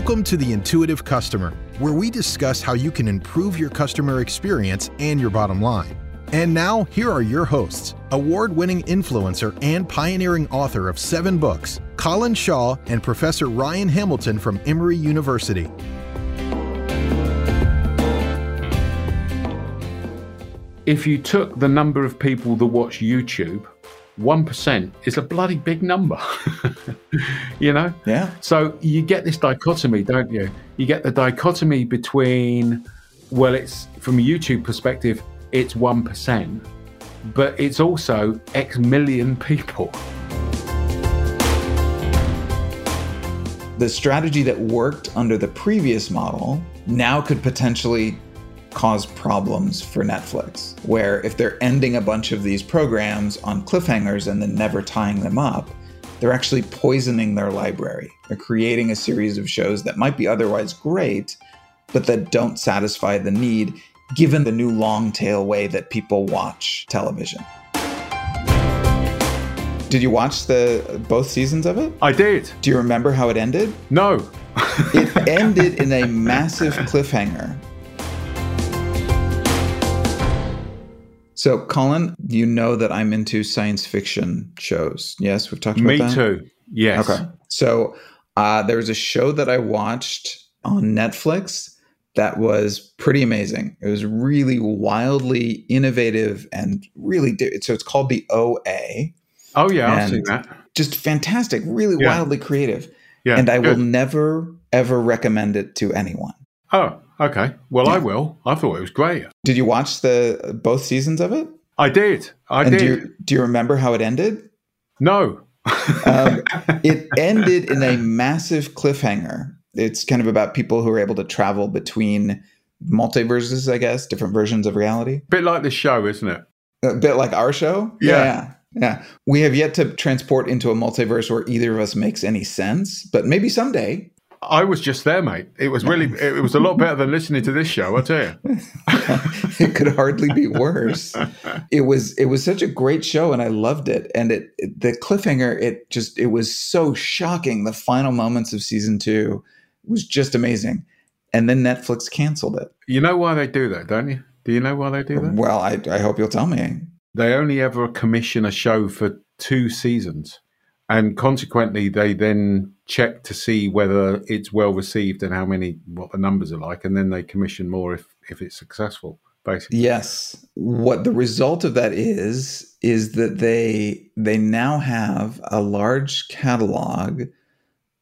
Welcome to the Intuitive Customer, where we discuss how you can improve your customer experience and your bottom line. And now, here are your hosts award winning influencer and pioneering author of seven books, Colin Shaw and Professor Ryan Hamilton from Emory University. If you took the number of people that watch YouTube, 1% is a bloody big number. you know? Yeah. So you get this dichotomy, don't you? You get the dichotomy between, well, it's from a YouTube perspective, it's 1%, but it's also X million people. The strategy that worked under the previous model now could potentially cause problems for Netflix, where if they're ending a bunch of these programs on cliffhangers and then never tying them up, they're actually poisoning their library. They're creating a series of shows that might be otherwise great, but that don't satisfy the need given the new long tail way that people watch television. Did you watch the both seasons of it? I did. Do you remember how it ended? No. it ended in a massive cliffhanger. So, Colin, you know that I'm into science fiction shows. Yes, we've talked about Me that. Me too. Yes. Okay. So, uh, there was a show that I watched on Netflix that was pretty amazing. It was really wildly innovative and really so it's called the OA. Oh yeah, I've seen that. Just fantastic, really Yeah. wildly creative. Yeah. and I will never ever recommend it to anyone. Oh, okay. Well, I will. I thought it was great. Did you watch the both seasons of it? I did. I and did. do you do you remember how it ended? No. Um, it ended in a massive cliffhanger. It's kind of about people who are able to travel between multiverses, I guess, different versions of reality. Bit like this show, isn't it? A bit like our show. Yeah. yeah. yeah. We have yet to transport into a multiverse where either of us makes any sense, but maybe someday. I was just there, mate. It was really, it was a lot better than listening to this show. I tell you. it could hardly be worse. It was it was such a great show and I loved it. And it, it the cliffhanger, it just it was so shocking. The final moments of season 2 was just amazing. And then Netflix canceled it. You know why they do that, don't you? Do you know why they do that? Well, I I hope you'll tell me. They only ever commission a show for two seasons. And consequently, they then check to see whether it's well received and how many, what the numbers are like. And then they commission more if, if it's successful, basically. Yes. What the result of that is is that they they now have a large catalog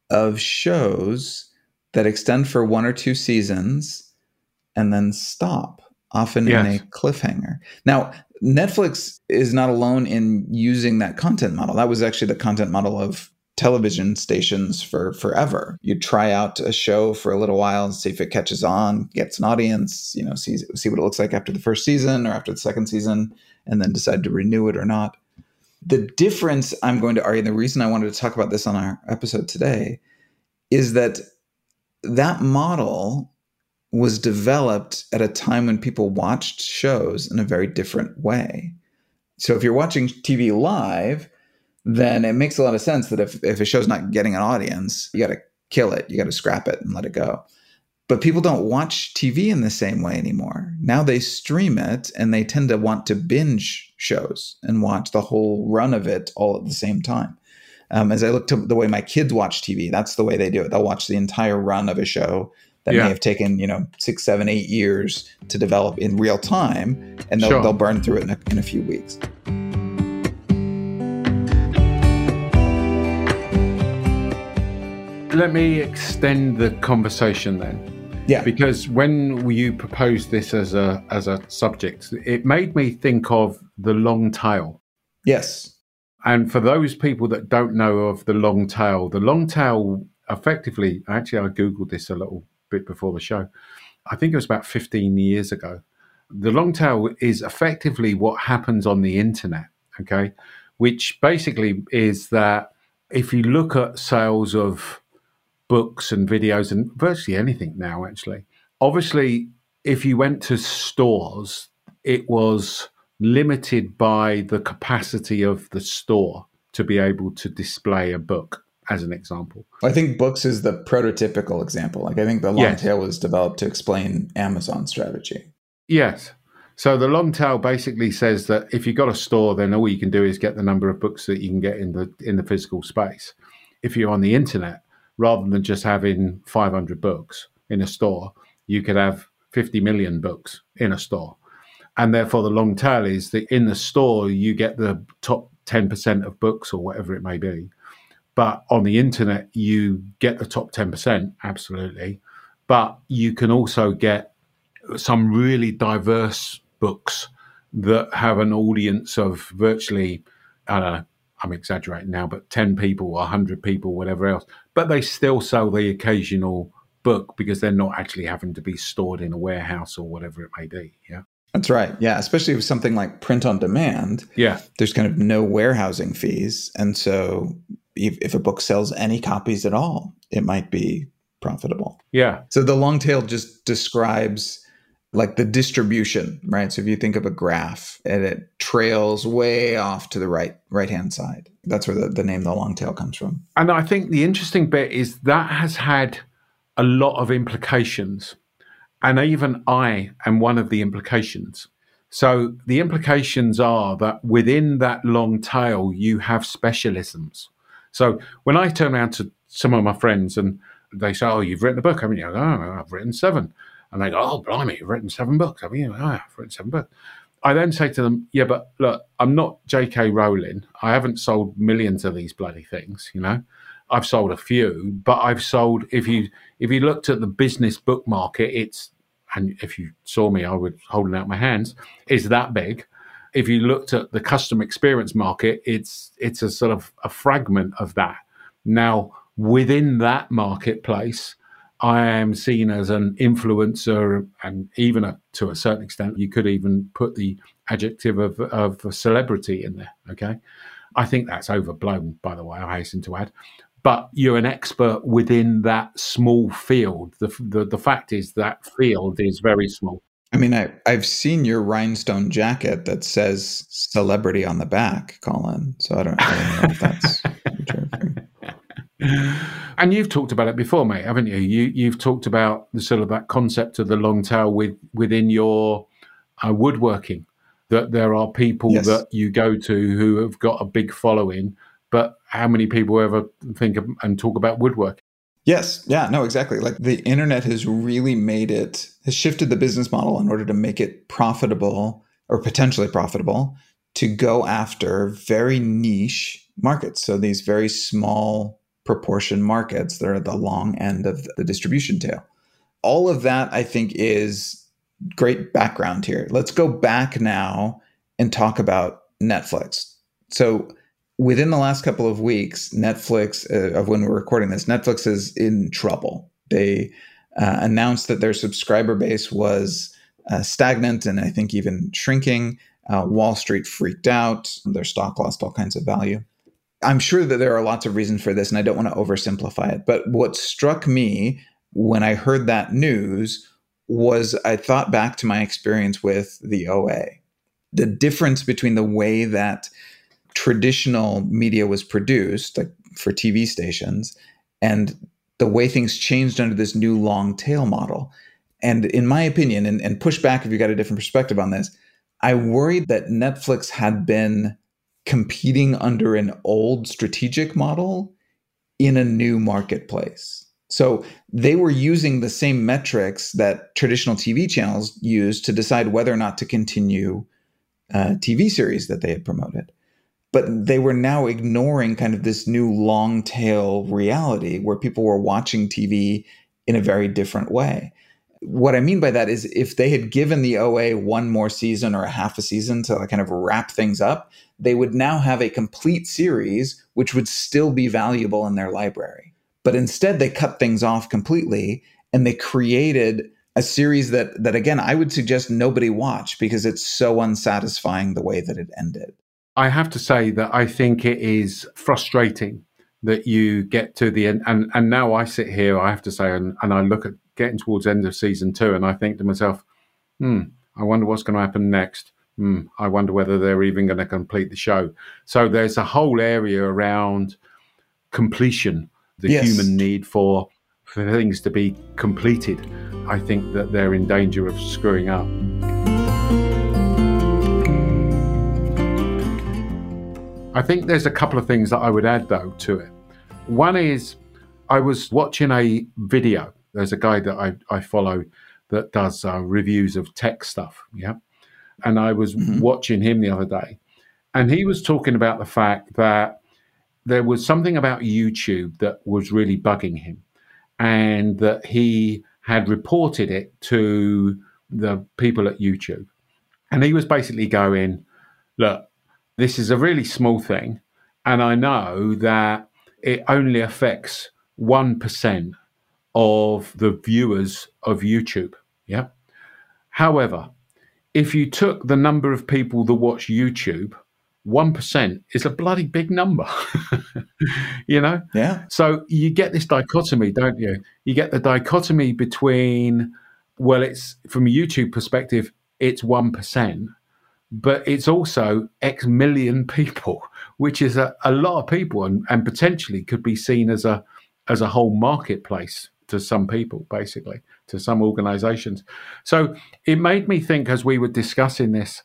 of shows that extend for one or two seasons and then stop, often in a cliffhanger. Now, Netflix is not alone in using that content model. That was actually the content model of television stations for forever. You try out a show for a little while and see if it catches on, gets an audience, you know, see see what it looks like after the first season or after the second season, and then decide to renew it or not. The difference I'm going to argue, the reason I wanted to talk about this on our episode today, is that that model was developed at a time when people watched shows in a very different way. So if you're watching TV live, then it makes a lot of sense that if, if a show's not getting an audience, you got to kill it, you got to scrap it and let it go. But people don't watch TV in the same way anymore. Now they stream it and they tend to want to binge shows and watch the whole run of it all at the same time. Um, as I look to the way my kids watch TV, that's the way they do it. They'll watch the entire run of a show that Yeah. may have taken, you know, six, seven, eight years to develop in real time, and they'll, Sure. they'll burn through it in a, in a few weeks. Let me extend the conversation then. Yeah. because when you proposed this as a as a subject, it made me think of the long tail. Yes. And for those people that don't know of the long tail, the long tail effectively, actually, I googled this a little bit before the show. I think it was about 15 years ago. The long tail is effectively what happens on the internet, okay? Which basically is that if you look at sales of books and videos and virtually anything now, actually, obviously, if you went to stores, it was limited by the capacity of the store to be able to display a book as an example. I think books is the prototypical example. Like I think the long Yes. tail was developed to explain Amazon strategy. Yes. So the long tail basically says that if you've got a store, then all you can do is get the number of books that you can get in the in the physical space. If you're on the internet, rather than just having 500 books in a store, you could have 50 million books in a store. And therefore, the long tail is that in the store, you get the top 10% of books or whatever it may be. But on the internet, you get the top 10%, absolutely. But you can also get some really diverse books that have an audience of virtually, I don't know, I'm exaggerating now, but 10 people or 100 people, whatever else. But they still sell the occasional book because they're not actually having to be stored in a warehouse or whatever it may be. Yeah. That's right. Yeah, especially with something like print on demand, Yeah. there's kind of no warehousing fees, and so if, if a book sells any copies at all, it might be profitable. Yeah. So the long tail just describes like the distribution, right? So if you think of a graph and it trails way off to the right right hand side, that's where the, the name the long tail comes from. And I think the interesting bit is that has had a lot of implications. And even I am one of the implications. So the implications are that within that long tail, you have specialisms. So when I turn around to some of my friends and they say, Oh, you've written a book, haven't you? I go, oh, I've written seven. And they go, Oh, blimey, you've written seven books, haven't you? Oh, I've written seven books. I then say to them, Yeah, but look, I'm not J.K. Rowling. I haven't sold millions of these bloody things, you know. I've sold a few, but I've sold if you if you looked at the business book market, it's and if you saw me, I would holding out my hands, is that big. If you looked at the customer experience market, it's it's a sort of a fragment of that. Now, within that marketplace, I am seen as an influencer, and even a, to a certain extent, you could even put the adjective of, of a celebrity in there. Okay. I think that's overblown, by the way, I hasten to add. But you're an expert within that small field. The, the, the fact is that field is very small. I mean, I, I've seen your rhinestone jacket that says celebrity on the back, Colin. So I don't, I don't know if that's true. And you've talked about it before, mate, haven't you? You you've talked about the sort of that concept of the long tail with within your uh, woodworking. That there are people Yes. that you go to who have got a big following, but how many people ever think of, and talk about woodworking? Yes. Yeah. No, exactly. Like the internet has really made it, has shifted the business model in order to make it profitable or potentially profitable to go after very niche markets. So these very small proportion markets that are at the long end of the distribution tail. All of that, I think, is great background here. Let's go back now and talk about Netflix. So within the last couple of weeks, Netflix, uh, of when we're recording this, Netflix is in trouble. They uh, announced that their subscriber base was uh, stagnant and I think even shrinking. Uh, Wall Street freaked out. Their stock lost all kinds of value. I'm sure that there are lots of reasons for this, and I don't want to oversimplify it. But what struck me when I heard that news was I thought back to my experience with the OA. The difference between the way that traditional media was produced, like for TV stations, and the way things changed under this new long tail model. And in my opinion, and, and push back if you got a different perspective on this, I worried that Netflix had been competing under an old strategic model in a new marketplace. So they were using the same metrics that traditional TV channels use to decide whether or not to continue uh, TV series that they had promoted. But they were now ignoring kind of this new long tail reality where people were watching TV in a very different way. What I mean by that is if they had given the OA one more season or a half a season to kind of wrap things up, they would now have a complete series which would still be valuable in their library. But instead, they cut things off completely and they created a series that, that again, I would suggest nobody watch because it's so unsatisfying the way that it ended. I have to say that I think it is frustrating that you get to the end. And, and now I sit here, I have to say, and, and I look at getting towards end of season two, and I think to myself, hmm, I wonder what's going to happen next. Hmm, I wonder whether they're even going to complete the show. So there's a whole area around completion, the Yes. human need for for things to be completed. I think that they're in danger of screwing up. I think there's a couple of things that I would add though to it. One is I was watching a video. There's a guy that I, I follow that does uh, reviews of tech stuff. Yeah. And I was Mhm. watching him the other day, and he was talking about the fact that there was something about YouTube that was really bugging him, and that he had reported it to the people at YouTube. And he was basically going, Look, this is a really small thing, and I know that it only affects 1% of the viewers of YouTube. Yeah. However, if you took the number of people that watch YouTube, 1% is a bloody big number. you know? Yeah. So you get this dichotomy, don't you? You get the dichotomy between, well, it's from a YouTube perspective, it's 1%, but it's also X million people, which is a, a lot of people and, and potentially could be seen as a as a whole marketplace to some people, basically, to some organizations. So it made me think as we were discussing this,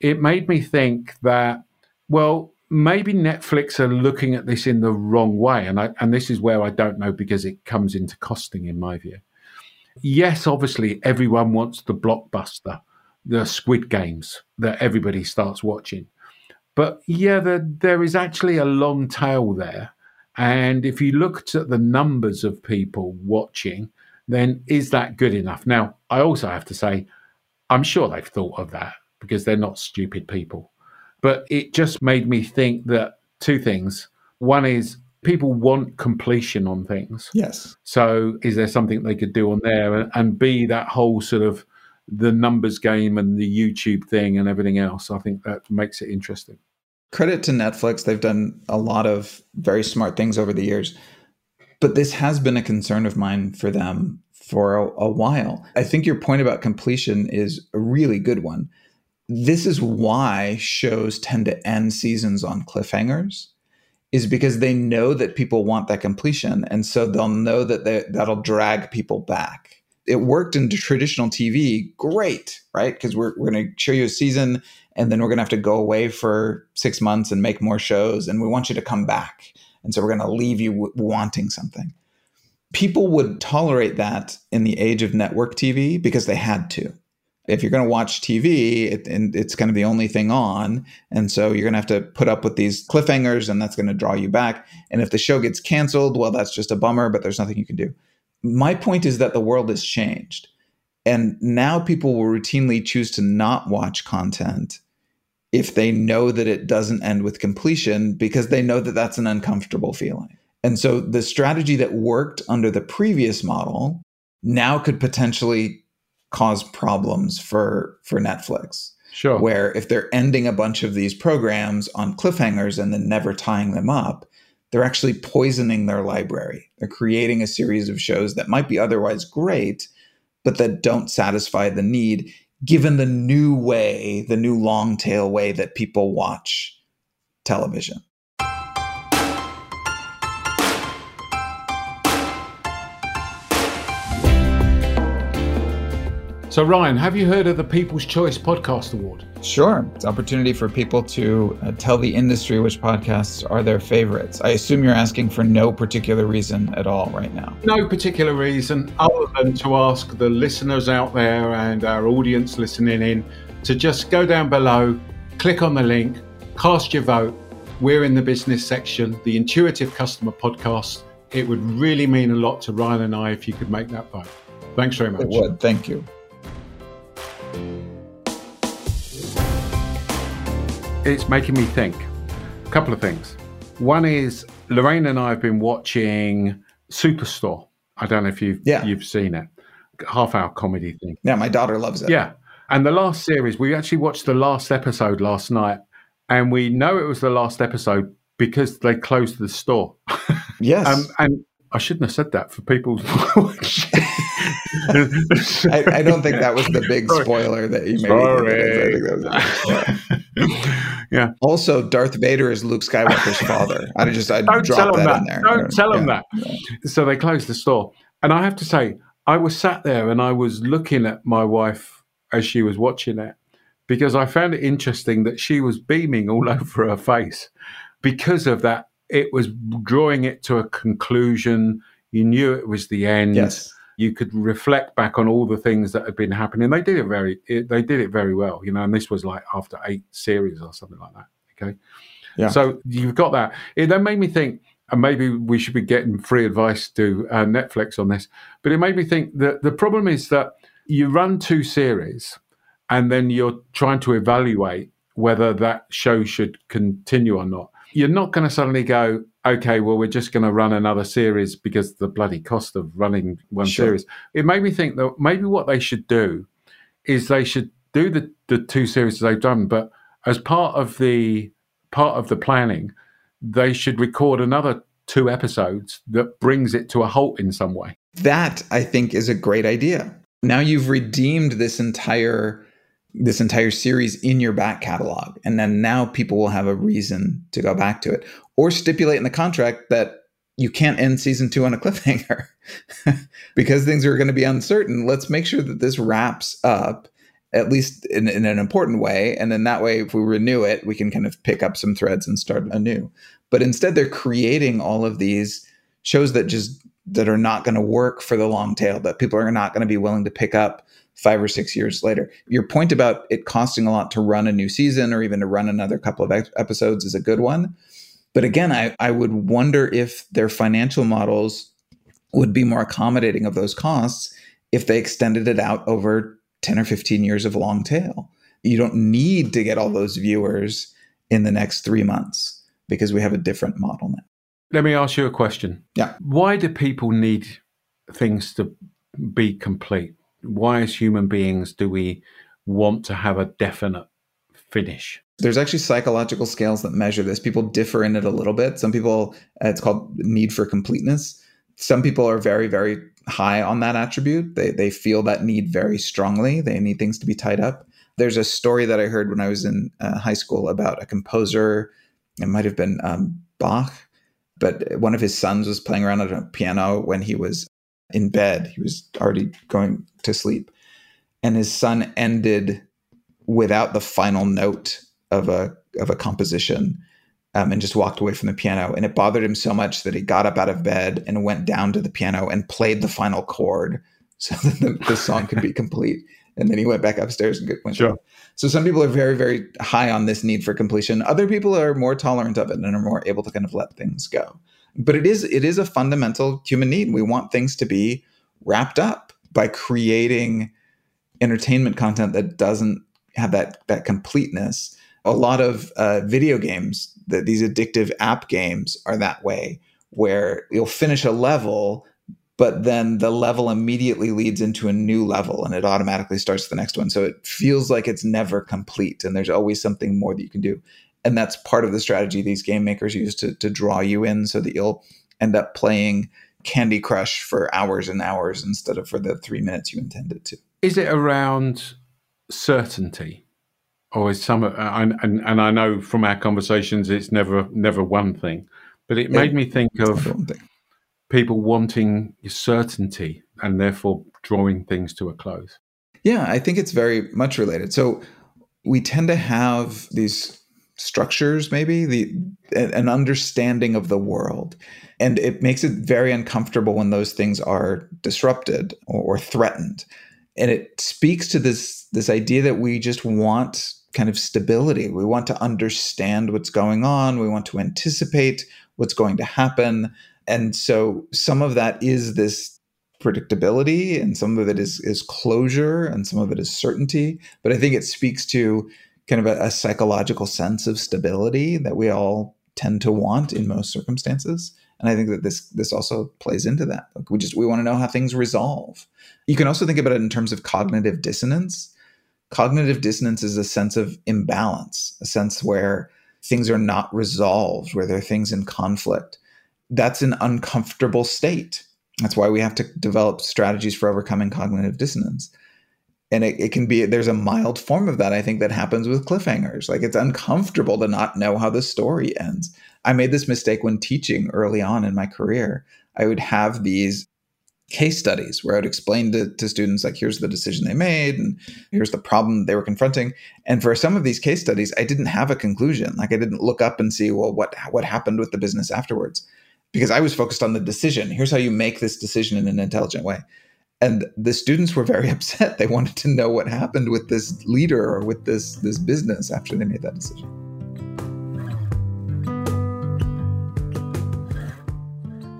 it made me think that, well, maybe Netflix are looking at this in the wrong way. And I, and this is where I don't know because it comes into costing in my view. Yes, obviously everyone wants the blockbuster, the squid games that everybody starts watching. But yeah, there, there is actually a long tail there. And if you looked at the numbers of people watching, then is that good enough? Now, I also have to say, I'm sure they've thought of that because they're not stupid people. But it just made me think that two things. One is people want completion on things. Yes. So is there something they could do on there? And, and B, that whole sort of the numbers game and the YouTube thing and everything else, I think that makes it interesting. Credit to Netflix. They've done a lot of very smart things over the years. But this has been a concern of mine for them for a, a while. I think your point about completion is a really good one. This is why shows tend to end seasons on cliffhangers is because they know that people want that completion and so they'll know that they, that'll drag people back it worked in traditional tv great right because we're, we're going to show you a season and then we're going to have to go away for six months and make more shows and we want you to come back and so we're going to leave you w- wanting something people would tolerate that in the age of network tv because they had to if you're going to watch TV, it, and it's kind of the only thing on. And so you're going to have to put up with these cliffhangers, and that's going to draw you back. And if the show gets canceled, well, that's just a bummer, but there's nothing you can do. My point is that the world has changed. And now people will routinely choose to not watch content if they know that it doesn't end with completion because they know that that's an uncomfortable feeling. And so the strategy that worked under the previous model now could potentially cause problems for for Netflix. Sure. Where if they're ending a bunch of these programs on cliffhangers and then never tying them up, they're actually poisoning their library. They're creating a series of shows that might be otherwise great, but that don't satisfy the need given the new way, the new long tail way that people watch television. So, Ryan, have you heard of the People's Choice Podcast Award? Sure. It's an opportunity for people to uh, tell the industry which podcasts are their favorites. I assume you're asking for no particular reason at all right now. No particular reason other than to ask the listeners out there and our audience listening in to just go down below, click on the link, cast your vote. We're in the business section, the Intuitive Customer Podcast. It would really mean a lot to Ryan and I if you could make that vote. Thanks very much. It would. Thank you. It's making me think a couple of things. One is Lorraine and I have been watching Superstore. I don't know if you've Yeah. you've seen it. Half hour comedy thing. Yeah, my daughter loves it. Yeah. And the last series, we actually watched the last episode last night, and we know it was the last episode because they closed the store. Yes. Um, and I shouldn't have said that for people. I, I don't think that was the big spoiler that you made. Sorry. I think that was. Yeah. Yeah. Also, Darth Vader is Luke Skywalker's father. I just I Don't dropped tell them that, that. in there. Don't tell them Yeah. that. So they closed the store. And I have to say, I was sat there and I was looking at my wife as she was watching it because I found it interesting that she was beaming all over her face because of that. It was drawing it to a conclusion. You knew it was the end. Yes. You could reflect back on all the things that had been happening. They did it very, it, they did it very well, you know. And this was like after eight series or something like that. Okay. Yeah. So you've got that. It then made me think, and maybe we should be getting free advice to uh, Netflix on this, but it made me think that the problem is that you run two series and then you're trying to evaluate whether that show should continue or not. You're not going to suddenly go, okay, well, we're just going to run another series because the bloody cost of running one Sure. series. It made me think that maybe what they should do is they should do the, the two series they've done, but as part of the part of the planning, they should record another two episodes that brings it to a halt in some way. That I think is a great idea. Now you've redeemed this entire this entire series in your back catalog and then now people will have a reason to go back to it or stipulate in the contract that you can't end season 2 on a cliffhanger. Because things are going to be uncertain let's make sure that this wraps up at least in, in an important way and then that way if we renew it we can kind of pick up some threads and start anew. But instead they're creating all of these shows that just that are not going to work for the long tail that people are not going to be willing to pick up five or six years later. Your point about it costing a lot to run a new season or even to run another couple of episodes is a good one but again I, I would wonder if their financial models would be more accommodating of those costs if they extended it out over 10 or 15 years of long tail you don't need to get all those viewers in the next three months because we have a different model now Let me ask you a question. Yeah. Why do people need things to be complete? Why, as human beings, do we want to have a definite finish? There's actually psychological scales that measure this. People differ in it a little bit. Some people, uh, it's called need for completeness. Some people are very, very high on that attribute. They, they feel that need very strongly. They need things to be tied up. There's a story that I heard when I was in uh, high school about a composer. It might have been um, Bach, but one of his sons was playing around on a piano when he was in bed. He was already going to sleep. And his son ended without the final note of a of a composition um, and just walked away from the piano. And it bothered him so much that he got up out of bed and went down to the piano and played the final chord so that the, the song could be complete. And then he went back upstairs and went Sure. so some people are very very high on this need for completion. Other people are more tolerant of it and are more able to kind of let things go. But it is it is a fundamental human need. We want things to be wrapped up by creating entertainment content that doesn't have that that completeness a lot of uh, video games that these addictive app games are that way where you'll finish a level but then the level immediately leads into a new level and it automatically starts the next one. So it feels like it's never complete and there's always something more that you can do. And that's part of the strategy these game makers use to, to draw you in so that you'll end up playing candy crush for hours and hours instead of for the three minutes you intended to. Is it around certainty, is some? uh, And, and, and I know from our conversations, it's never never one thing, but it made me think of people wanting certainty and therefore drawing things to a close. Yeah, I think it's very much related. So we tend to have these structures, maybe the an understanding of the world, and it makes it very uncomfortable when those things are disrupted or, or threatened. And it speaks to this this idea that we just want kind of stability. We want to understand what's going on. We want to anticipate what's going to happen. And so some of that is this predictability and some of it is is closure and some of it is certainty but i think it speaks to kind of a, a psychological sense of stability that we all tend to want in most circumstances and i think that this this also plays into that like we just we want to know how things resolve you can also think about it in terms of cognitive dissonance cognitive dissonance is a sense of imbalance a sense where things are not resolved where there are things in conflict. That's an uncomfortable state. That's why we have to develop strategies for overcoming cognitive dissonance. and it, it can be there's a mild form of that i think that happens with cliffhangers. Like it's uncomfortable to not know how the story ends. I made this mistake when teaching early on in my career. I would have these case studies where i would explain to, to students like here's the decision they made and here's the problem they were confronting. And for some of these case studies i didn't have a conclusion. Like i didn't look up and see well what what happened with the business afterwards because i was focused on the decision. Here's how you make this decision in an intelligent way. And the students were very upset. They wanted to know what happened with this leader or with this this business after they made that decision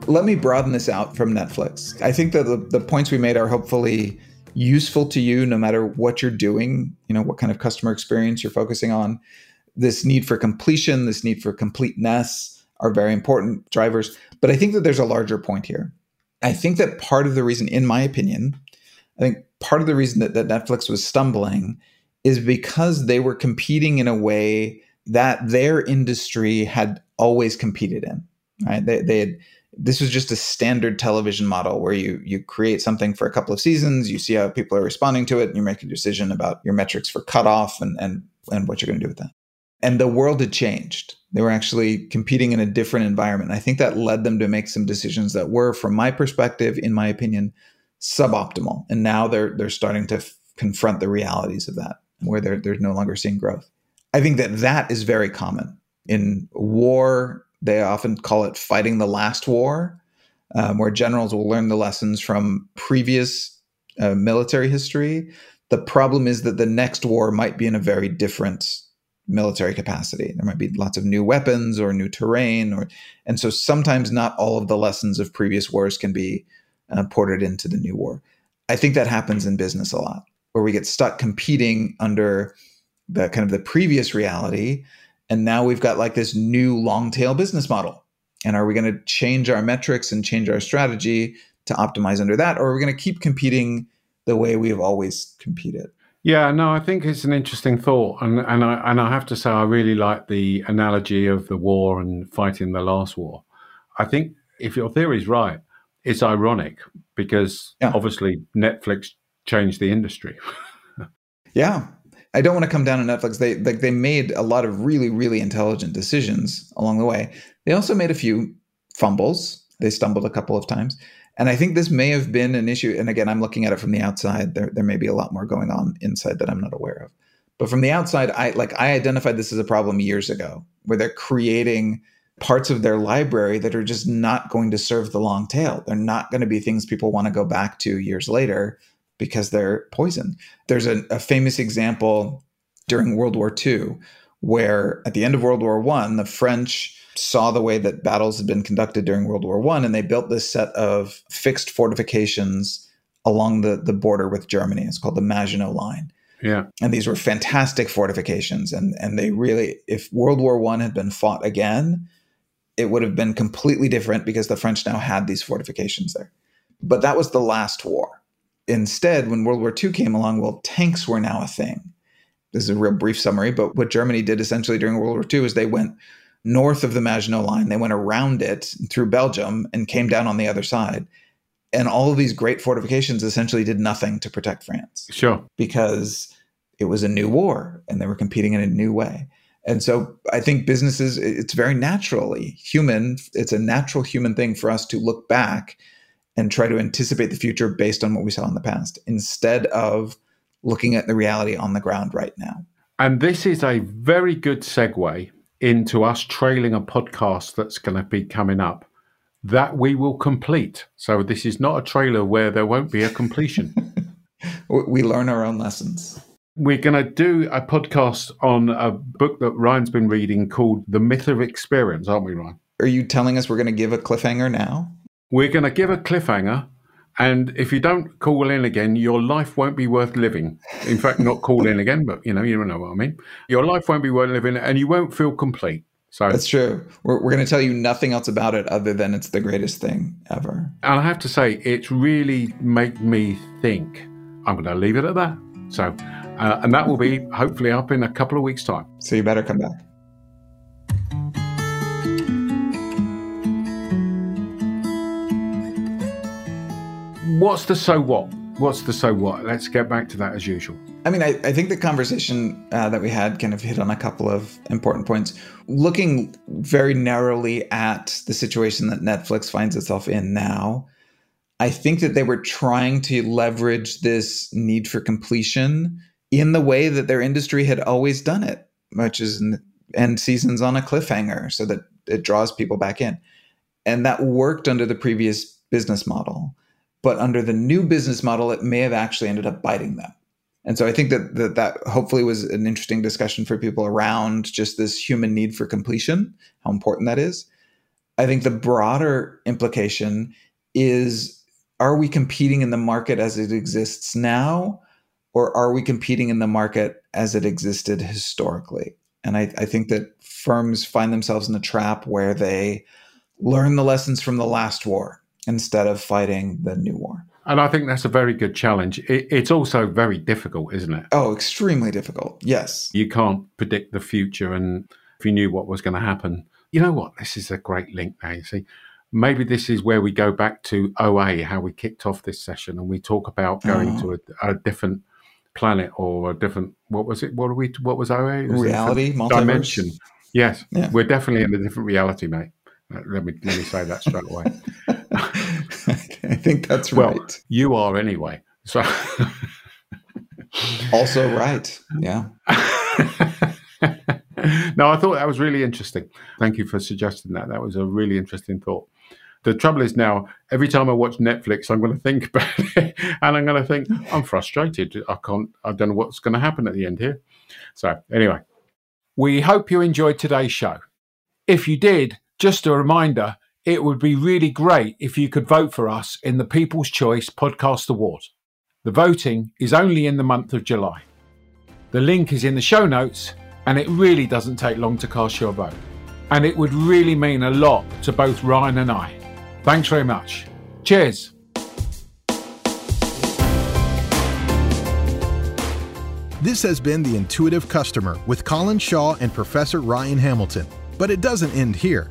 let me broaden this out from netflix i think that the, the points we made are hopefully useful to you no matter what you're doing you know what kind of customer experience you're focusing on this need for completion this need for completeness are very important drivers but i think that there's a larger point here I think that part of the reason, in my opinion, I think part of the reason that, that Netflix was stumbling is because they were competing in a way that their industry had always competed in. Right? They, they had this was just a standard television model where you you create something for a couple of seasons, you see how people are responding to it, and you make a decision about your metrics for cutoff and and and what you're going to do with that. And the world had changed. They were actually competing in a different environment. And I think that led them to make some decisions that were, from my perspective, in my opinion, suboptimal. And now they're they're starting to f- confront the realities of that, where they're they're no longer seeing growth. I think that that is very common in war. They often call it fighting the last war, um, where generals will learn the lessons from previous uh, military history. The problem is that the next war might be in a very different military capacity. There might be lots of new weapons or new terrain, or and so sometimes not all of the lessons of previous wars can be uh, ported into the new war. I think that happens in business a lot, where we get stuck competing under the kind of the previous reality, and now we've got like this new long tail business model. And are we going to change our metrics and change our strategy to optimize under that, or are we going to keep competing the way we've always competed? Yeah, no, I think it's an interesting thought, and and I and I have to say I really like the analogy of the war and fighting the last war. I think if your theory is right, it's ironic because yeah. obviously Netflix changed the industry. yeah, I don't want to come down on Netflix. They like they made a lot of really really intelligent decisions along the way. They also made a few fumbles. They stumbled a couple of times. And I think this may have been an issue. And again, I'm looking at it from the outside. There, there may be a lot more going on inside that I'm not aware of. But from the outside, I like I identified this as a problem years ago, where they're creating parts of their library that are just not going to serve the long tail. They're not going to be things people want to go back to years later because they're poison. There's a, a famous example during World War II where at the end of World War One, the French saw the way that battles had been conducted during World War One, and they built this set of fixed fortifications along the, the border with Germany. It's called the Maginot Line. Yeah. And these were fantastic fortifications. And and they really if World War One had been fought again, it would have been completely different because the French now had these fortifications there. But that was the last war. Instead, when World War II came along, well, tanks were now a thing. This is a real brief summary, but what Germany did essentially during World War II is they went north of the Maginot Line. They went around it through Belgium and came down on the other side. And all of these great fortifications essentially did nothing to protect France. Sure. Because it was a new war and they were competing in a new way. And so I think businesses, it's very naturally human, it's a natural human thing for us to look back and try to anticipate the future based on what we saw in the past instead of looking at the reality on the ground right now. And this is a very good segue into us trailing a podcast that's going to be coming up that we will complete. So this is not a trailer where there won't be a completion. we learn our own lessons. We're going to do a podcast on a book that Ryan's been reading called The Myth of Experience, aren't we, Ryan? Are you telling us we're going to give a cliffhanger now? We're going to give a cliffhanger and if you don't call in again, your life won't be worth living. In fact, not call in again, but you know, you know what I mean. Your life won't be worth living, and you won't feel complete. So that's true. We're, we're going to tell you nothing else about it other than it's the greatest thing ever. And I have to say, it's really made me think. I'm going to leave it at that. So, uh, and that will be hopefully up in a couple of weeks' time. So you better come back. What's the so what? what's the so what? Let's get back to that as usual. I mean, I, I think the conversation uh, that we had kind of hit on a couple of important points. Looking very narrowly at the situation that Netflix finds itself in now, I think that they were trying to leverage this need for completion in the way that their industry had always done it, which is end seasons on a cliffhanger so that it draws people back in. And that worked under the previous business model. But under the new business model, it may have actually ended up biting them. And so I think that, that that hopefully was an interesting discussion for people around just this human need for completion, how important that is. I think the broader implication is are we competing in the market as it exists now, or are we competing in the market as it existed historically? And I, I think that firms find themselves in a trap where they learn the lessons from the last war instead of fighting the new war. And I think that's a very good challenge. It, it's also very difficult, isn't it? Oh, extremely difficult. Yes. You can't predict the future. And if you knew what was going to happen, you know what? This is a great link now. You see, maybe this is where we go back to OA, how we kicked off this session, and we talk about going oh. to a, a, different planet or a different, what was it? What are we, what was OA? Was reality, dimension. Yes. Yeah. We're definitely in a different reality, mate. Uh, let me let me say that straight away. I think that's right. Well, you are anyway. So also right. Yeah. no, I thought that was really interesting. Thank you for suggesting that. That was a really interesting thought. The trouble is now, every time I watch Netflix, I'm going to think about it, and I'm going to think I'm frustrated. I can't. I don't know what's going to happen at the end here. So anyway, we hope you enjoyed today's show. If you did, just a reminder it would be really great if you could vote for us in the People's Choice Podcast Award. The voting is only in the month of July. The link is in the show notes, and it really doesn't take long to cast your vote. And it would really mean a lot to both Ryan and I. Thanks very much. Cheers. This has been The Intuitive Customer with Colin Shaw and Professor Ryan Hamilton. But it doesn't end here.